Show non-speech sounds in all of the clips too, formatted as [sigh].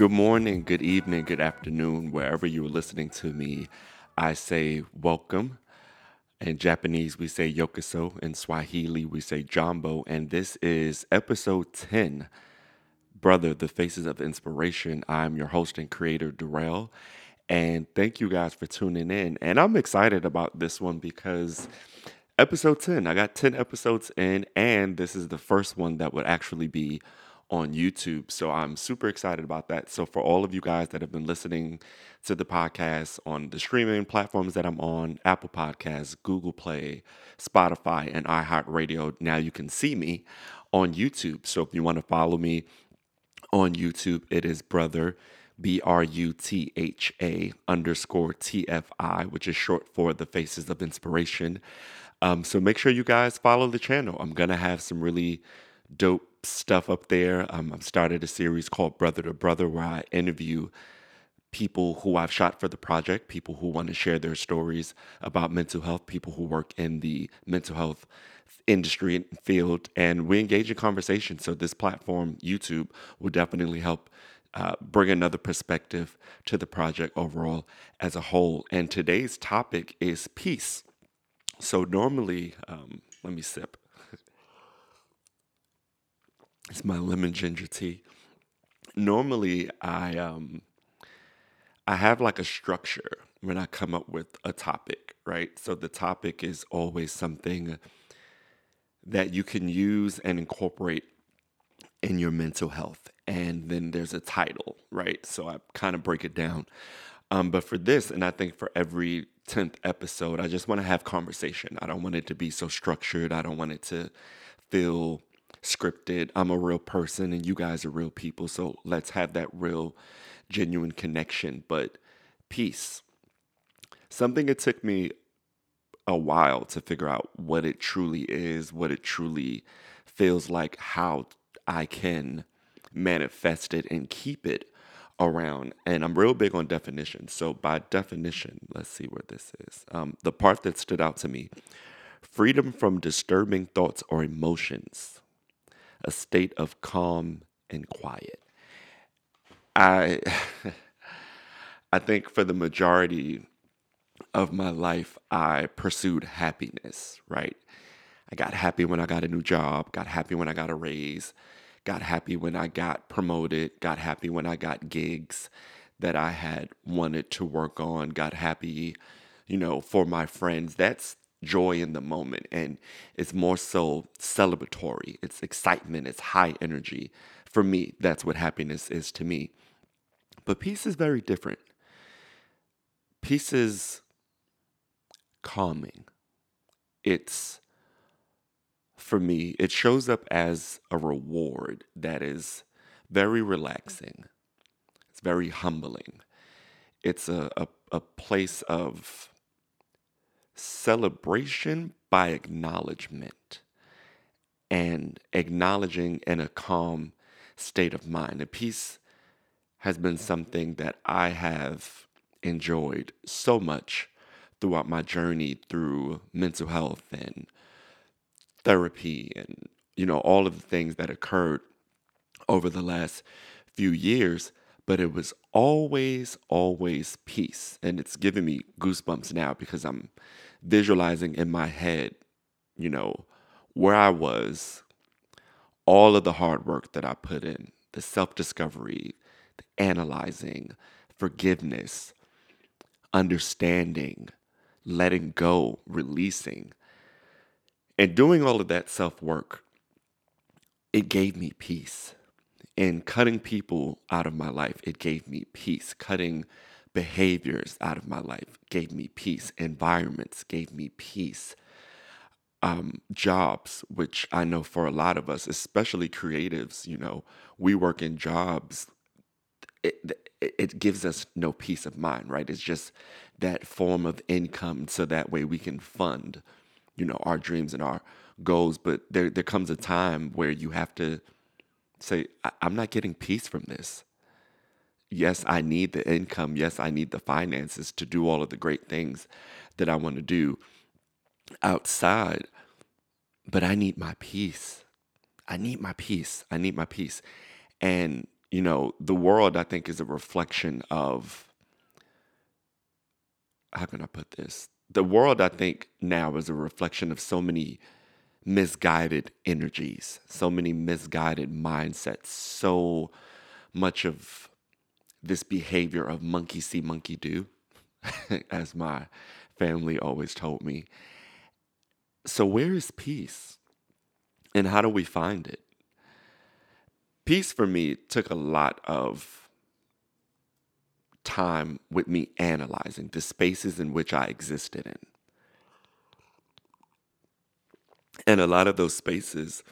Good morning, good evening, good afternoon, wherever you're listening to me. I say welcome. In Japanese, we say yokoso. In Swahili, we say jambo. And this is episode 10 Brutha, the Faces of Inspiration. I'm your host and creator, Darrell. And thank you guys for tuning in. And I'm excited about this one because episode 10, I got 10 episodes in, and this is the first one that would actually be on YouTube. So I'm super excited about that. So for all of you guys that have been listening to the podcast on the streaming platforms that I'm on, Apple Podcasts, Google Play, Spotify, and iHeartRadio, now you can see me on YouTube. So if you want to follow me on YouTube, it is brutha B R U T H A underscore T F I, which is short for the Faces of Inspiration. Um, so make sure you guys follow the channel. I'm gonna have some really dope stuff up there. Um, I've started a series called Brother to Brother where I interview people who I've shot for the project, people who want to share their stories about mental health, people who work in the mental health industry and field, and we engage in conversation. So this platform, YouTube, will definitely help uh, bring another perspective to the project overall as a whole. And today's topic is peace. So normally, um, let me sip. It's my lemon ginger tea. Normally, I um, I have like a structure when I come up with a topic, right? So the topic is always something that you can use and incorporate in your mental health. And then there's a title, right? So I kind of break it down. Um, but for this, and I think for every 10th episode, I just want to have conversation. I don't want it to be so structured. I don't want it to feel scripted. I'm a real person and you guys are real people. So let's have that real, genuine connection. But peace. Something it took me a while to figure out what it truly is, what it truly feels like, how I can manifest it and keep it around. And I'm real big on definition. So, by definition, let's see where this is. Um, the part that stood out to me freedom from disturbing thoughts or emotions, a state of calm and quiet. I. [laughs] I think for the majority of my life, I pursued happiness, right? I got happy when I got a new job, got happy when I got a raise, got happy when I got promoted, got happy when I got gigs that I had wanted to work on, got happy, you know, for my friends. That's joy in the moment. And it's more so celebratory, it's excitement, it's high energy. For me, that's what happiness is to me. But peace is very different. Peace is calming. It's, for me, it shows up as a reward that is very relaxing. It's very humbling. It's a, a, a place of celebration by acknowledgement and acknowledging in a calm state of mind. And peace has been something that I have enjoyed so much throughout my journey through mental health and therapy and you know all of the things that occurred over the last few years but it was always always peace and it's giving me goosebumps now because i'm visualizing in my head you know where i was all of the hard work that i put in the self-discovery the analyzing forgiveness understanding letting go, releasing, and doing all of that self work, it gave me peace. And cutting people out of my life, it gave me peace. Cutting behaviors out of my life gave me peace. Environments gave me peace. Um, jobs, which I know for a lot of us, especially creatives, you know, we work in jobs. It, it gives us no peace of mind, right? It's just that form of income so that way we can fund, you know, our dreams and our goals. But there there comes a time where you have to say, I- I'm not getting peace from this. Yes, I need the income. Yes, I need the finances to do all of the great things that I want to do outside. But I need my peace. I need my peace. I need my peace. And you know, the world, I think, is a reflection of, how can I put this? The world, I think, now is a reflection of so many misguided energies, so many misguided mindsets, so much of this behavior of monkey see, monkey do, [laughs] as my family always told me. So, where is peace? And how do we find it? Peace for me took a lot of time with me analyzing the spaces in which I existed in. And a lot of those spaces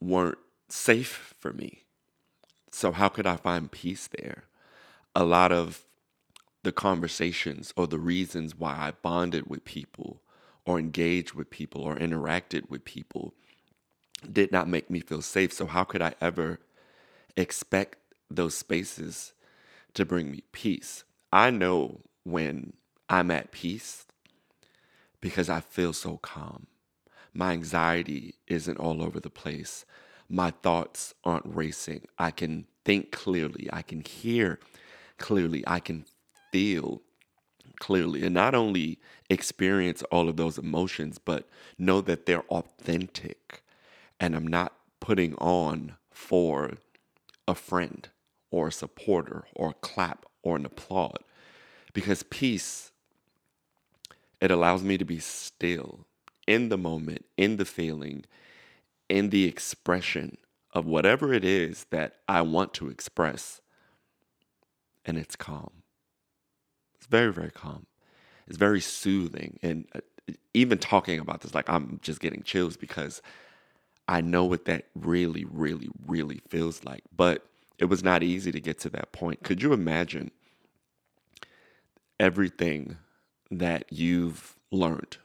weren't safe for me. So, how could I find peace there? A lot of the conversations or the reasons why I bonded with people or engaged with people or interacted with people did not make me feel safe. So, how could I ever expect those spaces to bring me peace? I know when I'm at peace because I feel so calm. My anxiety isn't all over the place. My thoughts aren't racing. I can think clearly. I can hear clearly. I can feel clearly. And not only experience all of those emotions, but know that they're authentic. And I'm not putting on for a friend or a supporter or a clap or an applaud. Because peace, it allows me to be still in the moment, in the feeling, in the expression of whatever it is that I want to express. And it's calm. It's very, very calm. It's very soothing. And uh, even talking about this, like I'm just getting chills because I know what that really, really, really feels like. But it was not easy to get to that point. Could you imagine everything that you've learned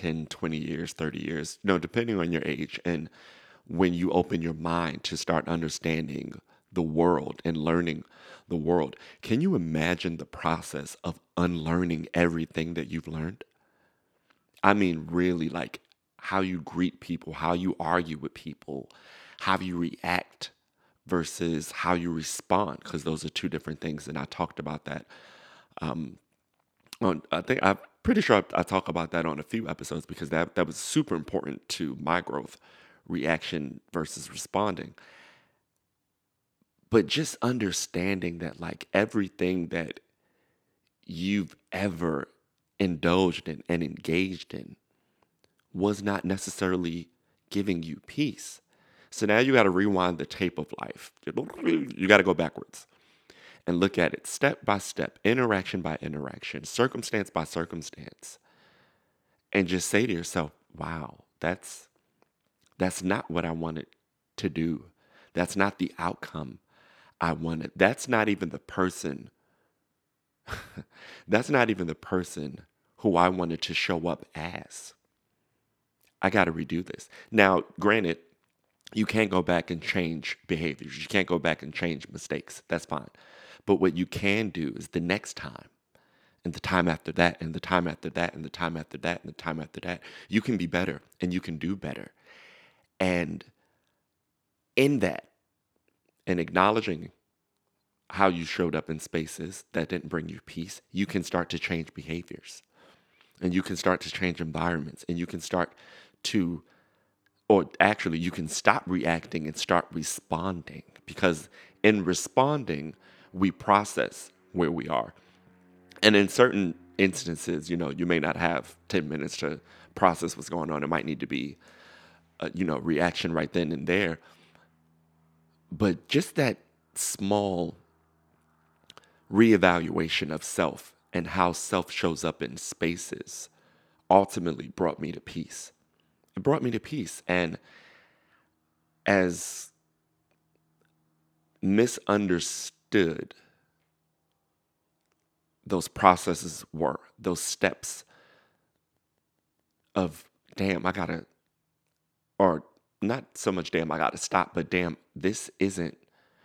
10, 20 years, 30 years, no, depending on your age, and when you open your mind to start understanding the world and learning the world, can you imagine the process of unlearning everything that you've learned? I mean, really, like how you greet people, how you argue with people, how you react versus how you respond, because those are two different things. And I talked about that. Um, I think I'm pretty sure I, I talk about that on a few episodes because that that was super important to my growth, reaction versus responding. But just understanding that, like everything that you've ever indulged in and engaged in was not necessarily giving you peace. So now you got to rewind the tape of life. You got to go backwards and look at it step by step, interaction by interaction, circumstance by circumstance. And just say to yourself, wow, that's that's not what I wanted to do. That's not the outcome I wanted. That's not even the person. [laughs] that's not even the person who I wanted to show up as. I got to redo this. Now, granted, you can't go back and change behaviors. You can't go back and change mistakes. That's fine. But what you can do is the next time, and the time after that, and the time after that, and the time after that, and the time after that, you can be better and you can do better. And in that, and acknowledging how you showed up in spaces that didn't bring you peace, you can start to change behaviors and you can start to change environments and you can start to or actually you can stop reacting and start responding because in responding we process where we are and in certain instances you know you may not have 10 minutes to process what's going on it might need to be a, you know reaction right then and there but just that small reevaluation of self and how self shows up in spaces ultimately brought me to peace. It brought me to peace. And as misunderstood those processes were, those steps of, damn, I gotta, or not so much, damn, I gotta stop, but damn, this isn't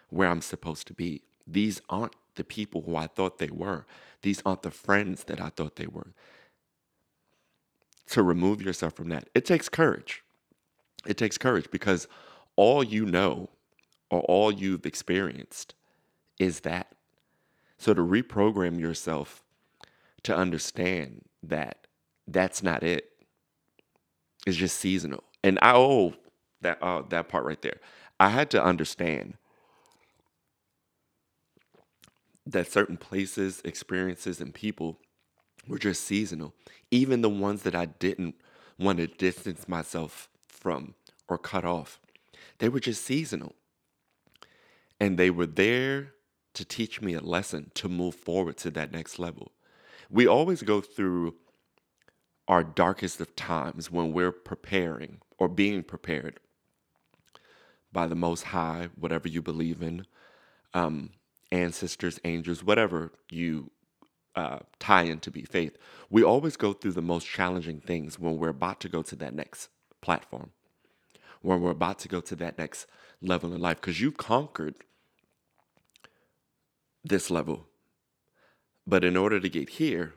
where I'm supposed to be. These aren't the people who I thought they were. These aren't the friends that I thought they were. To remove yourself from that, it takes courage. It takes courage because all you know, or all you've experienced is that. So to reprogram yourself to understand that that's not it. It's just seasonal. And I oh that uh, that part right there. I had to understand that certain places, experiences, and people were just seasonal. Even the ones that I didn't want to distance myself from or cut off, they were just seasonal. And they were there to teach me a lesson to move forward to that next level. We always go through our darkest of times when we're preparing or being prepared by the Most High, whatever you believe in, um, ancestors, angels, whatever you uh, tie into be faith. We always go through the most challenging things when we're about to go to that next platform, when we're about to go to that next level in life, because you've conquered this level. But in order to get here,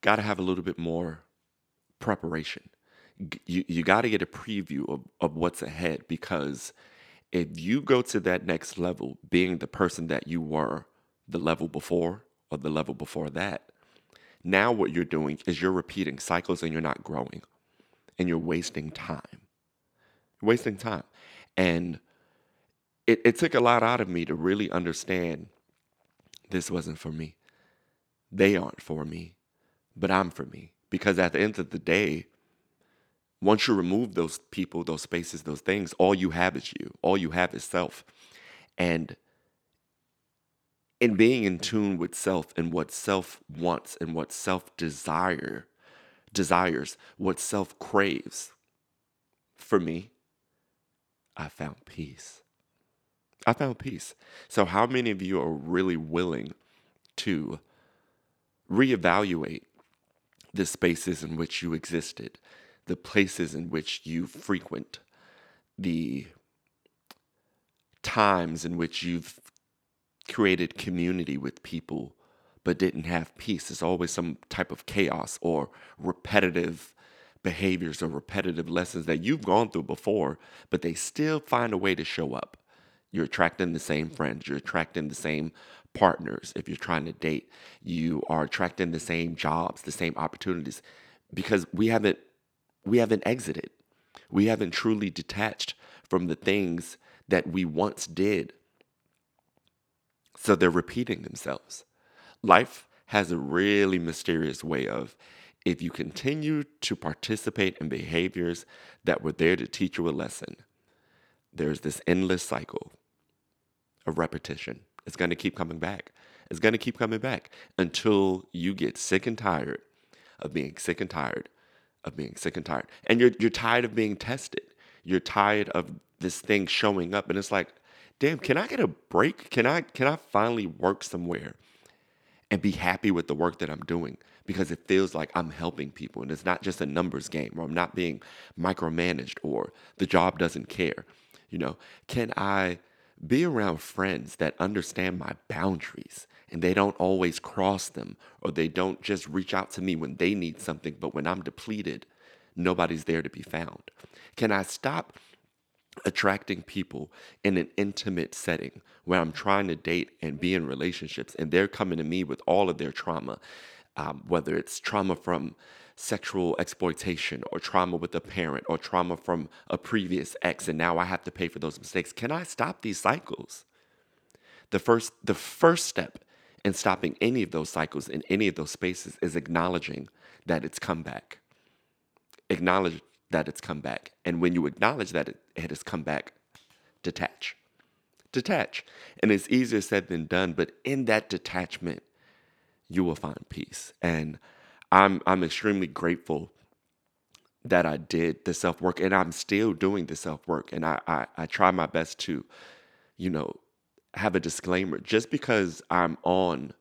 got to have a little bit more preparation. You, you got to get a preview of, of what's ahead because if you go to that next level, being the person that you were the level before or the level before that, now what you're doing is you're repeating cycles and you're not growing and you're wasting time. Wasting time. And it, it took a lot out of me to really understand this wasn't for me. They aren't for me, but I'm for me. Because at the end of the day, once you remove those people, those spaces, those things, all you have is you. All you have is self. And in being in tune with self and what self wants and what self desire desires, what self craves, for me, I found peace. I found peace. So, how many of you are really willing to reevaluate the spaces in which you existed, the places in which you frequent, the times in which you've created community with people but didn't have peace? There's always some type of chaos or repetitive behaviors or repetitive lessons that you've gone through before, but they still find a way to show up. You're attracting the same friends. You're attracting the same partners. If you're trying to date, you are attracting the same jobs, the same opportunities, because we haven't we haven't exited. We haven't truly detached from the things that we once did. So they're repeating themselves. Life has a really mysterious way of if you continue to participate in behaviors that were there to teach you a lesson, there's this endless cycle of repetition. It's going to keep coming back. It's going to keep coming back until you get sick and tired of being sick and tired of being sick and tired. And you're you're tired of being tested. You're tired of this thing showing up and it's like, "Damn, can I get a break? Can I can I finally work somewhere and be happy with the work that I'm doing?" Because it feels like I'm helping people and it's not just a numbers game or I'm not being micromanaged or the job doesn't care. You know, can I be around friends that understand my boundaries and they don't always cross them or they don't just reach out to me when they need something, but when I'm depleted, nobody's there to be found. Can I stop attracting people in an intimate setting where I'm trying to date and be in relationships and they're coming to me with all of their trauma, um, whether it's trauma from sexual exploitation or trauma with a parent or trauma from a previous ex and now I have to pay for those mistakes. Can I stop these cycles? The first the first step in stopping any of those cycles in any of those spaces is acknowledging that it's come back. Acknowledge that it's come back. And when you acknowledge that it, it has come back, detach. Detach. And it's easier said than done, but in that detachment, you will find peace. And I'm I'm extremely grateful that I did the self work and I'm still doing the self work and I, I I try my best to, you know, have a disclaimer. Just because I'm on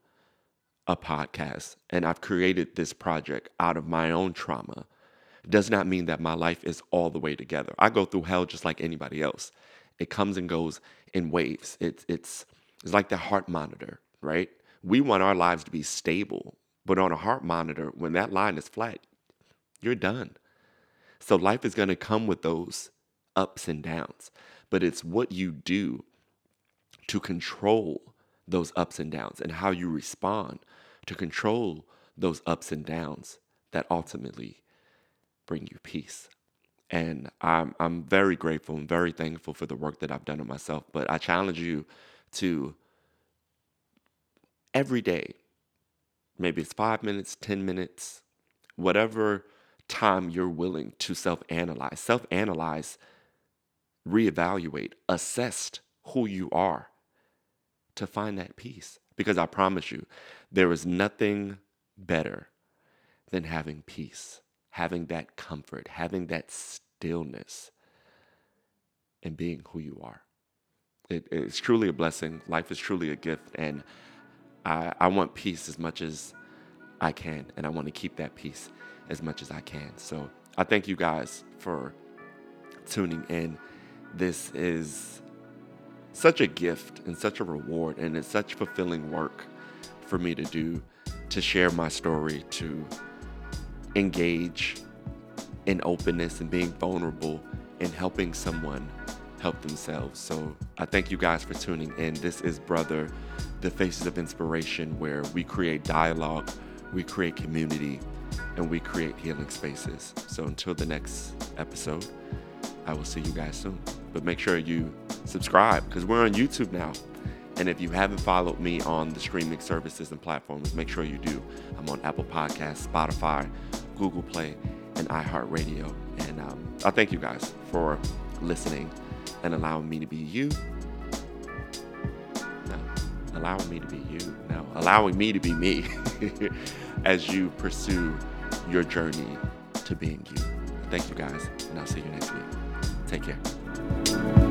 a podcast and I've created this project out of my own trauma does not mean that my life is all the way together. I go through hell just like anybody else. It comes and goes in waves. It's it's it's like the heart monitor, right? We want our lives to be stable but on a heart monitor, when that line is flat, you're done. So life is going to come with those ups and downs. but it's what you do to control those ups and downs and how you respond to control those ups and downs that ultimately bring you peace. And I'm I'm very grateful and very thankful for the work that I've done on myself. But I challenge you to every day, maybe it's five minutes, 10 minutes, whatever time you're willing to self analyze, self analyze, reevaluate, assess who you are to find that peace. Because I promise you, there is nothing better than having peace, having that comfort, having that stillness, and being who you are. It, it's truly a blessing. Life is truly a gift. And I, I want peace as much as I can. And I want to keep that peace as much as I can. So I thank you guys for tuning in. This is such a gift and such a reward, and it's such fulfilling work for me to do to share my story, to engage in openness and being vulnerable and helping someone help themselves. So I thank you guys for tuning in. This is Brutha, the Faces of Inspiration, where we create dialogue, we create community, and we create healing spaces. So until the next episode, I will see you guys soon. But make sure you subscribe because we're on YouTube now. And if you haven't followed me on the streaming services and platforms, make sure you do. I'm on Apple Podcasts, Spotify, Google Play, and iHeartRadio. And um, I thank you guys for listening and allowing me to be you. Allowing me to be you. now allowing me to be me [laughs] as you pursue your journey to being you. Thank you guys, and I'll see you next week. Take care.